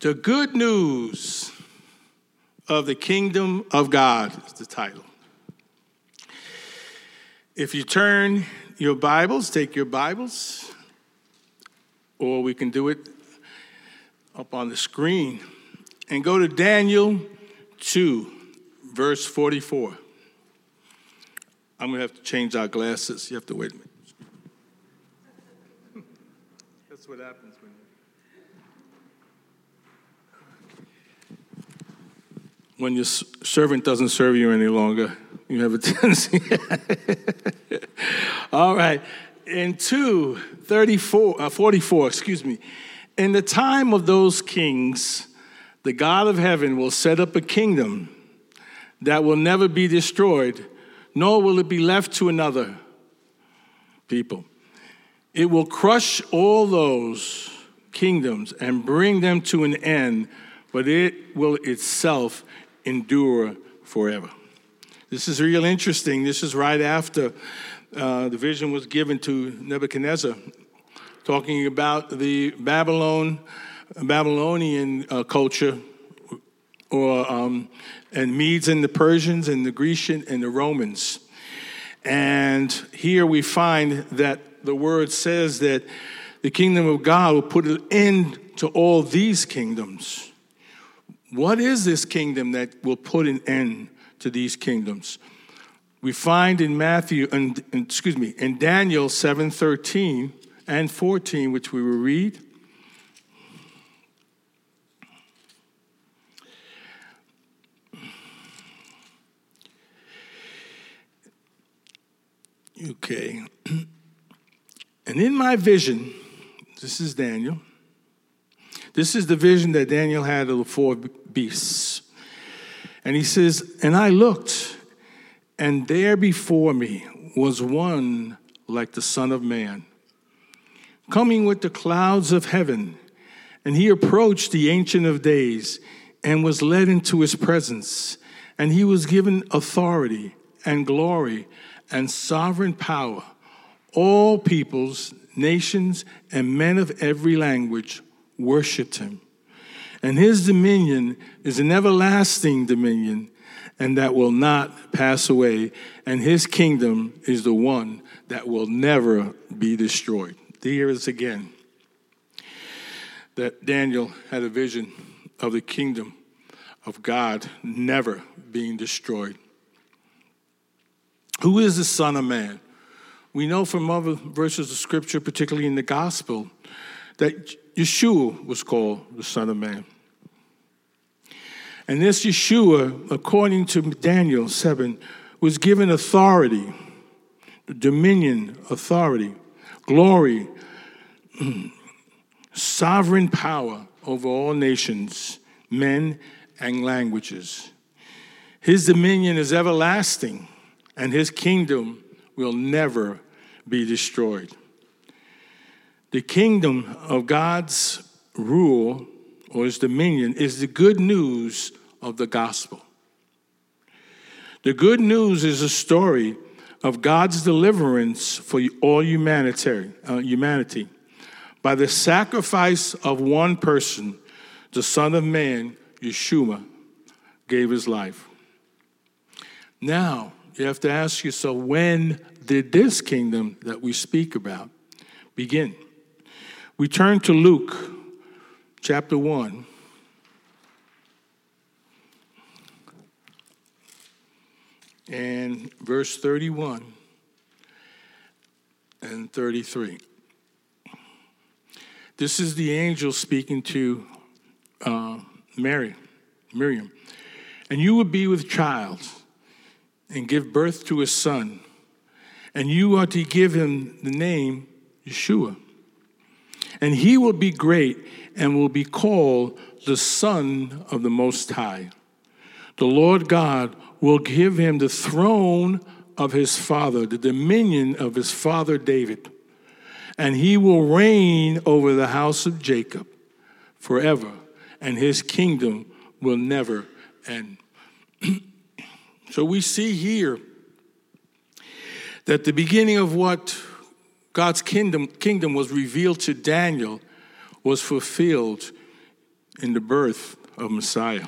The Good News of the Kingdom of God is the title. If you turn your Bibles, take your Bibles, or we can do it up on the screen, and go to Daniel 2, verse 44. I'm going to have to change our glasses. You have to wait a minute. That's what happens when when your servant doesn't serve you any longer. You have a tendency. All right. In 2, 34, uh, 44, excuse me. In the time of those kings, the God of heaven will set up a kingdom that will never be destroyed, nor will it be left to another people. It will crush all those kingdoms and bring them to an end, but it will itself endure forever. This is real interesting. This is right after uh, the vision was given to Nebuchadnezzar, talking about the Babylon, Babylonian uh, culture, or um, and Medes and the Persians and the Grecian and the Romans. And here we find that the word says that the kingdom of God will put an end to all these kingdoms. What is this kingdom that will put an end to these kingdoms? We find in Matthew, and excuse me, in Daniel 7:13 and 14, which we will read. Okay. And in my vision, this is Daniel. This is the vision that Daniel had of the four beasts. And he says, And I looked, and there before me was one like the Son of Man, coming with the clouds of heaven. And he approached the Ancient of Days and was led into his presence. And he was given authority and glory and sovereign power. All peoples, nations, and men of every language worshiped him. And his dominion is an everlasting dominion, and that will not pass away. And his kingdom is the one that will never be destroyed. Here is again that Daniel had a vision of the kingdom of God never being destroyed. Who is the Son of Man? We know from other verses of Scripture, particularly in the Gospel, that Yeshua was called the Son of Man. And this Yeshua, according to Daniel 7, was given authority, dominion, authority, glory, sovereign power over all nations, men, and languages. His dominion is everlasting, and his kingdom will never be destroyed. The kingdom of God's rule or his dominion is the good news of the gospel. The good news is a story of God's deliverance for all humanity, uh, humanity by the sacrifice of one person, the Son of Man, Yeshua, gave his life. Now, you have to ask yourself when did this kingdom that we speak about begin? We turn to Luke chapter 1. And verse 31 and 33. This is the angel speaking to uh, Mary, Miriam. And you will be with child and give birth to a son, and you are to give him the name Yeshua and he will be great and will be called the Son of the Most High. The Lord God will give him the throne of his father, the dominion of his father David, and he will reign over the house of Jacob forever, and his kingdom will never end. so we see here that the beginning of what God's kingdom, kingdom was revealed to Daniel, was fulfilled in the birth of Messiah.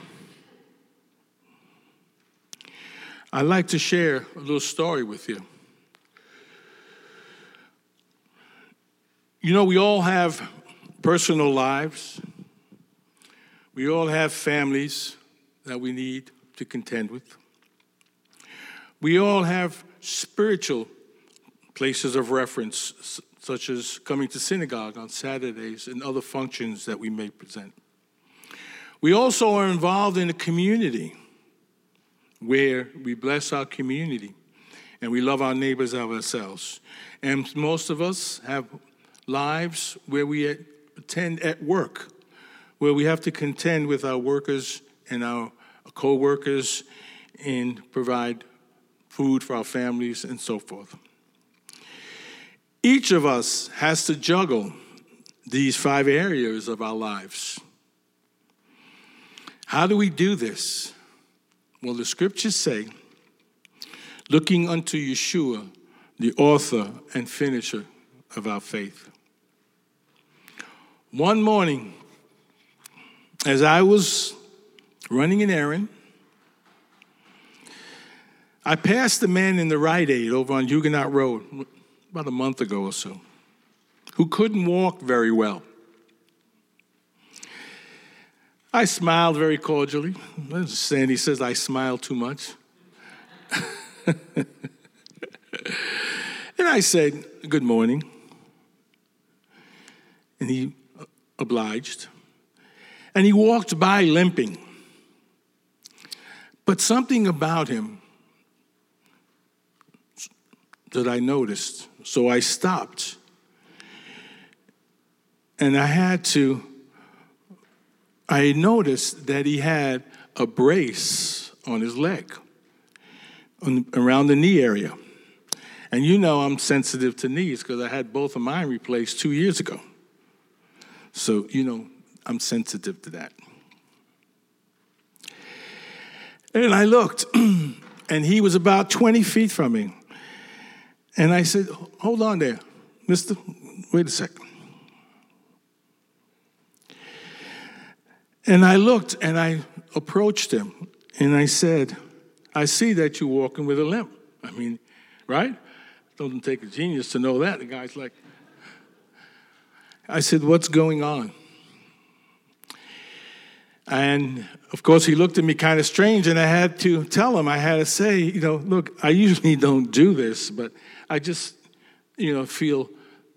I'd like to share a little story with you. You know, we all have personal lives, we all have families that we need to contend with. We all have spiritual places of reference, such as coming to synagogue on Saturdays and other functions that we may present. We also are involved in a community where we bless our community and we love our neighbors of ourselves. And most of us have lives where we attend at work, where we have to contend with our workers and our co workers and provide food for our families and so forth. Each of us has to juggle these five areas of our lives. How do we do this? Well, the scriptures say, looking unto Yeshua, the author and finisher of our faith. One morning, as I was running an errand, I passed a man in the Rite Aid over on Huguenot Road about a month ago or so who couldn't walk very well. I smiled very cordially. Sandy says I smile too much. and I said, Good morning. And he obliged. And he walked by limping. But something about him that I noticed, so I stopped. And I had to I noticed that he had a brace on his leg, on, around the knee area. And you know I'm sensitive to knees because I had both of mine replaced two years ago. So, you know, I'm sensitive to that. And I looked, and he was about 20 feet from me. And I said, Hold on there, mister, wait a second. And I looked and I approached him and I said, I see that you're walking with a limp. I mean, right? Doesn't take a genius to know that. The guy's like, I said, What's going on? And of course, he looked at me kind of strange, and I had to tell him, I had to say, you know, look, I usually don't do this, but I just, you know, feel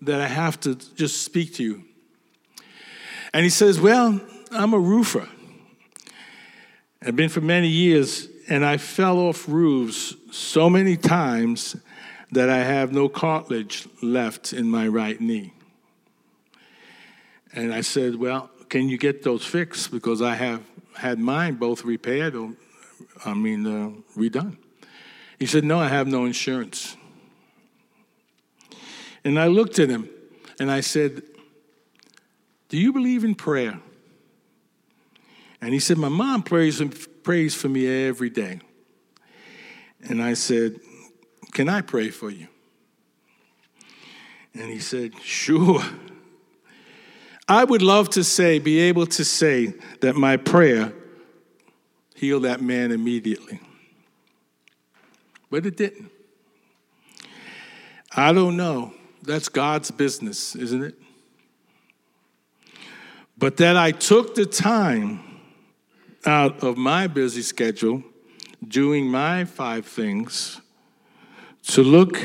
that I have to just speak to you. And he says, Well, I'm a roofer. I've been for many years, and I fell off roofs so many times that I have no cartilage left in my right knee. And I said, Well, can you get those fixed? Because I have had mine both repaired or, I mean, uh, redone. He said, No, I have no insurance. And I looked at him and I said, Do you believe in prayer? And he said, My mom prays, prays for me every day. And I said, Can I pray for you? And he said, Sure. I would love to say, be able to say that my prayer healed that man immediately. But it didn't. I don't know. That's God's business, isn't it? But that I took the time out of my busy schedule, doing my five things, to look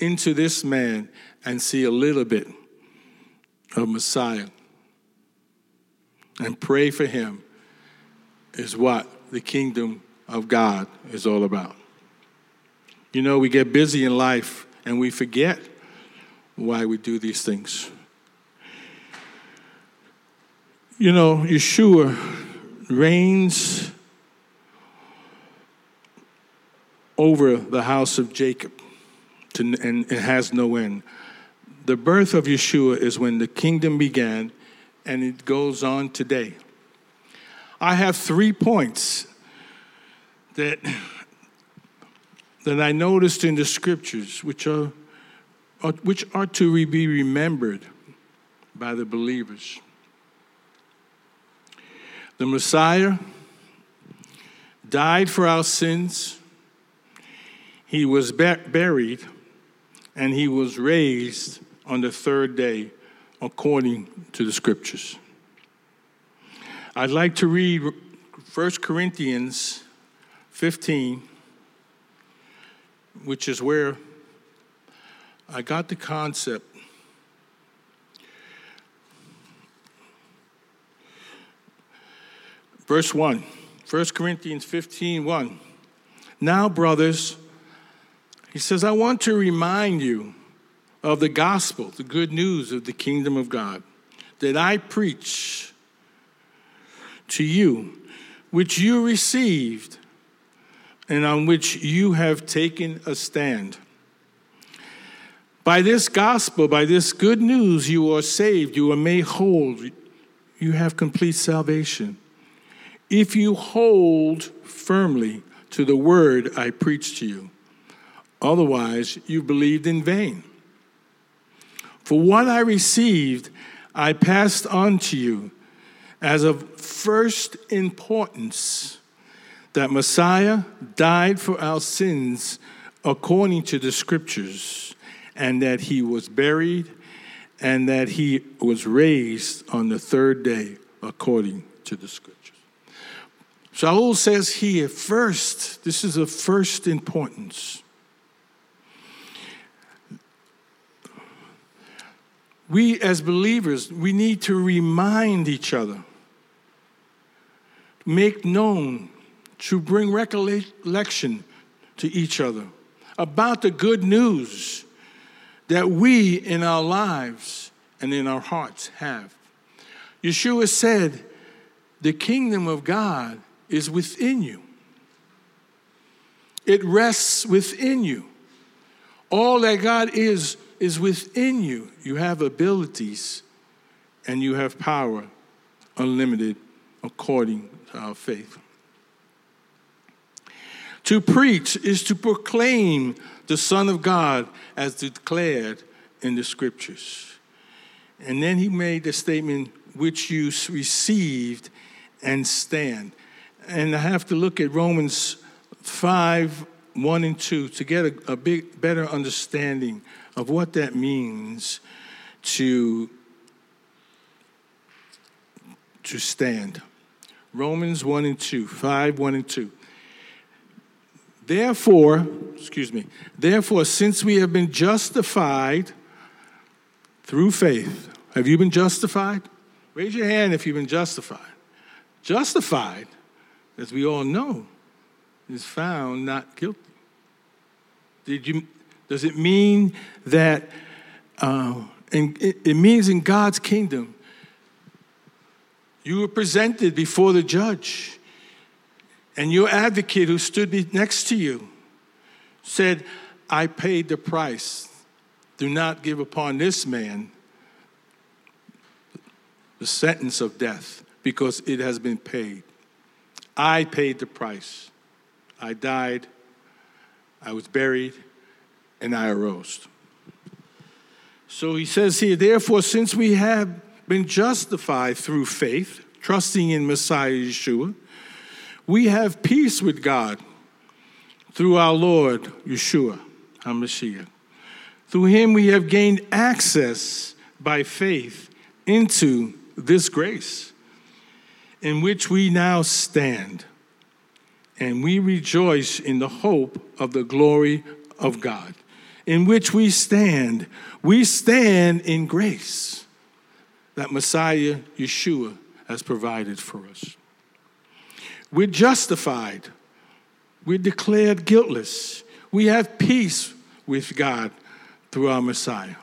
into this man and see a little bit of Messiah and pray for him is what the kingdom of God is all about. You know, we get busy in life and we forget why we do these things. You know, Yeshua reigns over the house of Jacob to, and it has no end. The birth of Yeshua is when the kingdom began, and it goes on today. I have three points that, that I noticed in the scriptures, which are, which are to be remembered by the believers. The Messiah died for our sins, he was buried, and he was raised on the third day according to the scriptures. I'd like to read 1 Corinthians 15, which is where I got the concept. Verse 1, 1 Corinthians 15 1. Now, brothers, he says, I want to remind you of the gospel, the good news of the kingdom of God, that I preach to you, which you received and on which you have taken a stand. By this gospel, by this good news, you are saved, you are made whole, you have complete salvation. If you hold firmly to the word I preach to you, otherwise, you believed in vain. For what I received, I passed on to you as of first importance that Messiah died for our sins according to the scriptures, and that he was buried, and that he was raised on the third day according to the scriptures. Shaul says here, first, this is of first importance. We as believers, we need to remind each other, make known to bring recollection to each other about the good news that we in our lives and in our hearts have. Yeshua said, The kingdom of God is within you, it rests within you. All that God is, is within you. You have abilities and you have power unlimited according to our faith. To preach is to proclaim the Son of God as declared in the scriptures. And then he made the statement, which you received and stand. And I have to look at Romans 5 1 and 2 to get a, a big, better understanding of what that means to, to stand. Romans 1 and 2, 5, 1 and 2. Therefore, excuse me, therefore, since we have been justified through faith, have you been justified? Raise your hand if you've been justified. Justified, as we all know, is found not guilty. Did you, does it mean that, uh, in, it, it means in God's kingdom, you were presented before the judge and your advocate who stood next to you said, I paid the price. Do not give upon this man the sentence of death because it has been paid. I paid the price. I died, I was buried, and I arose. So he says here, therefore, since we have been justified through faith, trusting in Messiah Yeshua, we have peace with God through our Lord Yeshua our Messiah. Through him we have gained access by faith into this grace in which we now stand. And we rejoice in the hope of the glory of God, in which we stand. We stand in grace that Messiah Yeshua has provided for us. We're justified. We're declared guiltless. We have peace with God through our Messiah.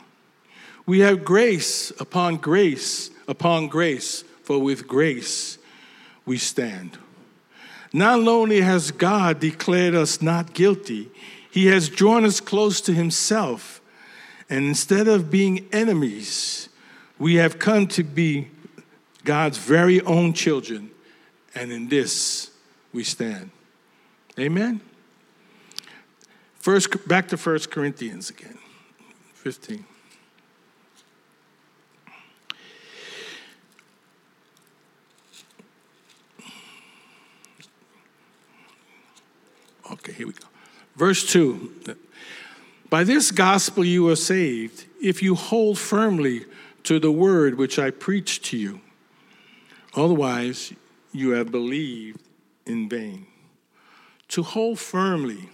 We have grace upon grace upon grace, for with grace we stand. Not only has God declared us not guilty, he has drawn us close to Himself. And instead of being enemies, we have come to be God's very own children. And in this we stand. Amen. First, back to 1 Corinthians again, 15. Okay, here we go. Verse 2 By this gospel you are saved, if you hold firmly to the word which I preached to you. Otherwise, you have believed in vain. To hold firmly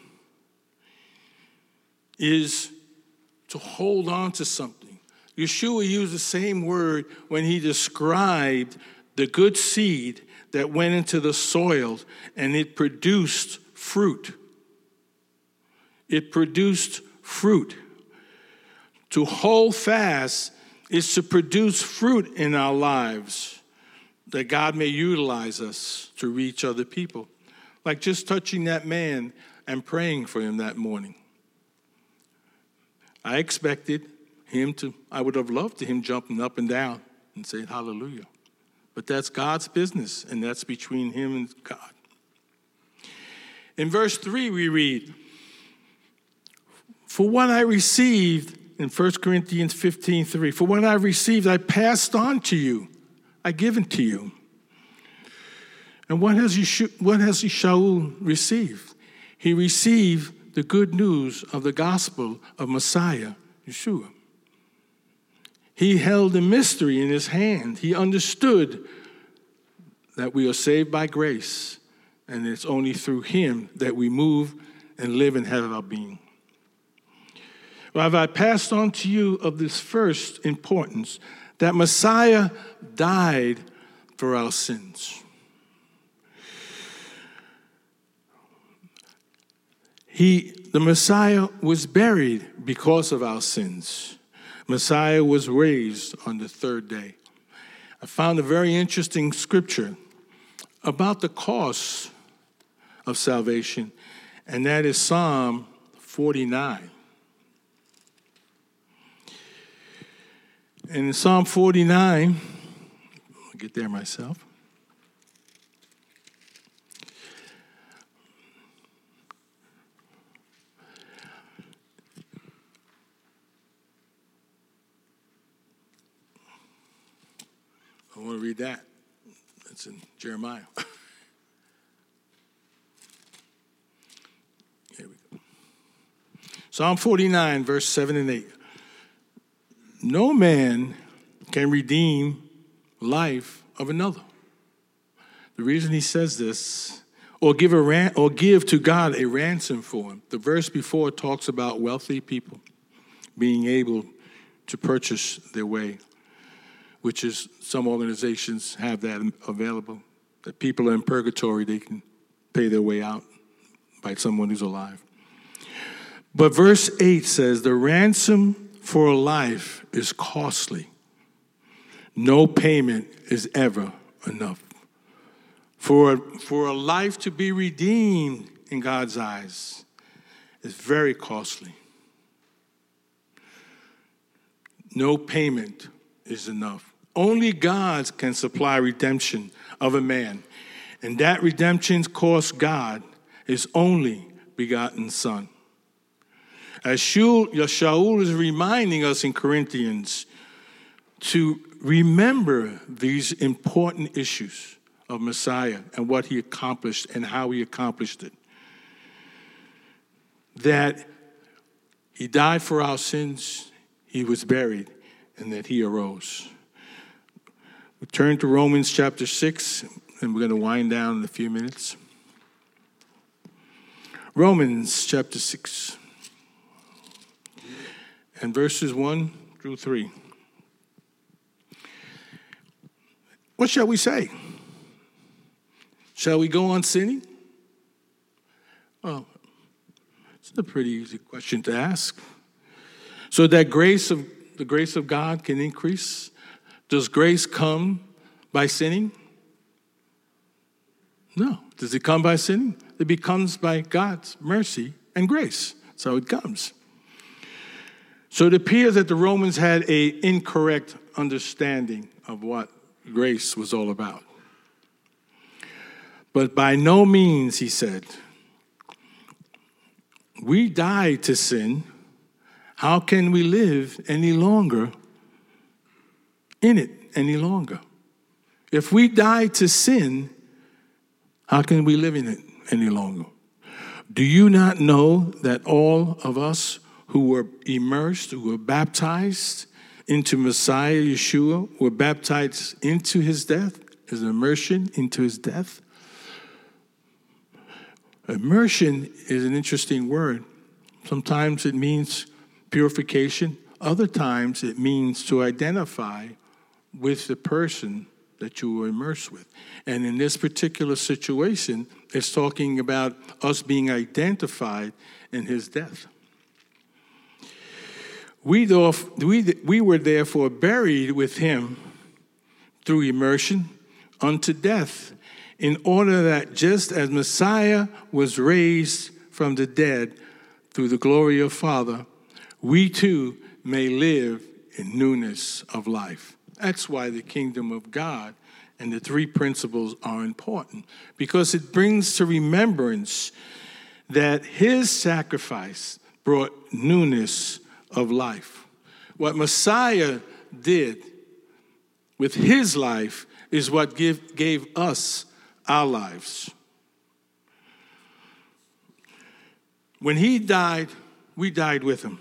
is to hold on to something. Yeshua used the same word when he described the good seed that went into the soil and it produced fruit. It produced fruit. To hold fast is to produce fruit in our lives that God may utilize us to reach other people. Like just touching that man and praying for him that morning. I expected him to, I would have loved him jumping up and down and saying hallelujah. But that's God's business, and that's between him and God. In verse 3, we read, For what I received, in 1 Corinthians 15 3, for what I received, I passed on to you, I given to you. And what has, Yeshua, what has Shaul received? He received the good news of the gospel of Messiah, Yeshua. He held a mystery in his hand. He understood that we are saved by grace, and it's only through him that we move and live and have our being. Have I passed on to you of this first importance that Messiah died for our sins. He, the Messiah was buried because of our sins. Messiah was raised on the third day. I found a very interesting scripture about the cost of salvation, and that is Psalm 49. And in Psalm 49, I'll get there myself. I want to read that. That's in Jeremiah. Here we go. Psalm 49, verse 7 and 8. No man can redeem life of another. The reason he says this, or give a ran- or give to God a ransom for him. The verse before talks about wealthy people being able to purchase their way which is some organizations have that available. That people are in purgatory, they can pay their way out by someone who's alive. But verse 8 says, The ransom for a life is costly. No payment is ever enough. For, for a life to be redeemed in God's eyes is very costly. No payment is enough. Only God can supply redemption of a man. And that redemption cost God his only begotten Son. As Shaul is reminding us in Corinthians to remember these important issues of Messiah and what he accomplished and how he accomplished it. That he died for our sins, he was buried, and that he arose. We turn to Romans chapter 6, and we're going to wind down in a few minutes. Romans chapter 6, and verses 1 through 3. What shall we say? Shall we go on sinning? Well, it's a pretty easy question to ask. So that grace of the grace of God can increase does grace come by sinning? No. Does it come by sinning? It becomes by God's mercy and grace. That's how it comes. So it appears that the Romans had a incorrect understanding of what grace was all about. But by no means, he said, we died to sin. How can we live any longer in it any longer. If we die to sin, how can we live in it any longer? Do you not know that all of us who were immersed, who were baptized into Messiah Yeshua, were baptized into his death, an immersion into his death? Immersion is an interesting word. Sometimes it means purification, other times it means to identify with the person that you were immersed with. And in this particular situation, it's talking about us being identified in his death. We, we, we were therefore buried with him through immersion unto death, in order that just as Messiah was raised from the dead through the glory of Father, we too may live in newness of life. That's why the kingdom of God and the three principles are important, because it brings to remembrance that his sacrifice brought newness of life. What Messiah did with his life is what give, gave us our lives. When he died, we died with him.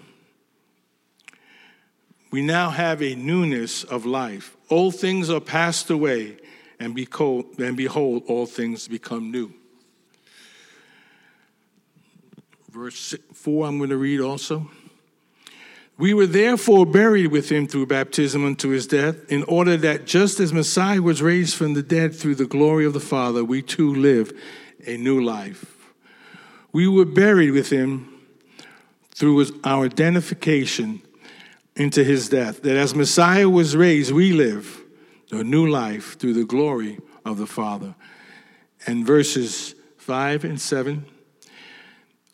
We now have a newness of life. Old things are passed away, and behold, and behold all things become new. Verse 4, I'm going to read also. We were therefore buried with him through baptism unto his death, in order that just as Messiah was raised from the dead through the glory of the Father, we too live a new life. We were buried with him through our identification into his death, that as Messiah was raised, we live a new life through the glory of the Father. And verses 5 and 7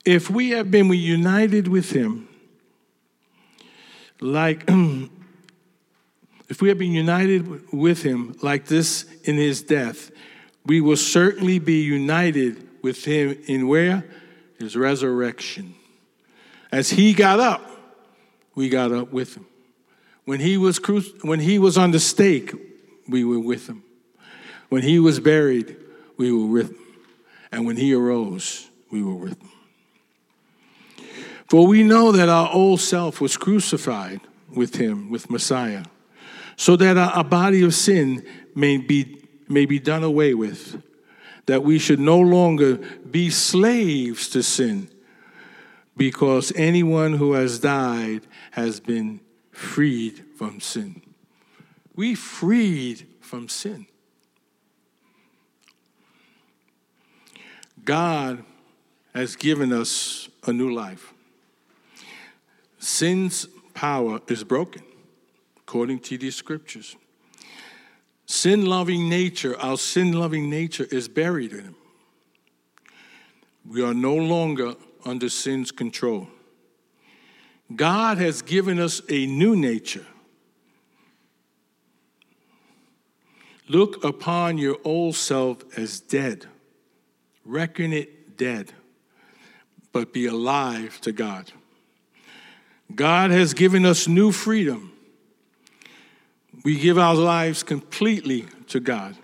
If we have been united with him, like if we have been united with him like this in his death, we will certainly be united with him in where? His resurrection. As he got up, we got up with him. When he was cru- when he was on the stake, we were with him. When he was buried, we were with him. And when he arose, we were with him. For we know that our old self was crucified with him, with Messiah, so that our, body of sin may be, may be done away with, that we should no longer be slaves to sin, because anyone who has died has been freed from sin. We freed from sin. God has given us a new life. Sin's power is broken, according to these scriptures. Sin loving nature, our sin loving nature, is buried in Him. We are no longer under sin's control. God has given us a new nature. Look upon your old self as dead, reckon it dead, but be alive to God. God has given us new freedom. We give our lives completely to God.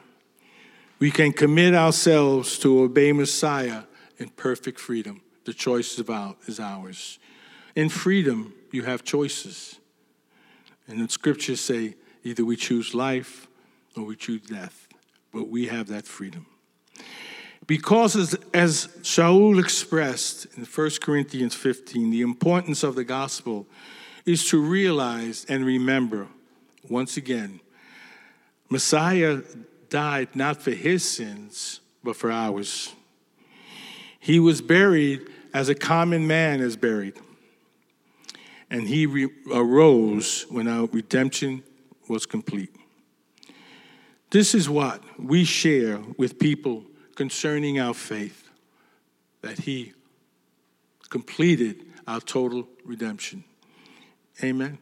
We can commit ourselves to obey Messiah in perfect freedom. The choice is ours. In freedom, you have choices. And the scriptures say either we choose life or we choose death, but we have that freedom. Because, as, as Shaul expressed in 1 Corinthians 15, the importance of the gospel is to realize and remember, once again, Messiah died not for his sins, but for ours. He was buried as a common man is buried, and he re- arose when our redemption was complete. This is what we share with people concerning our faith that He completed our total redemption. Amen.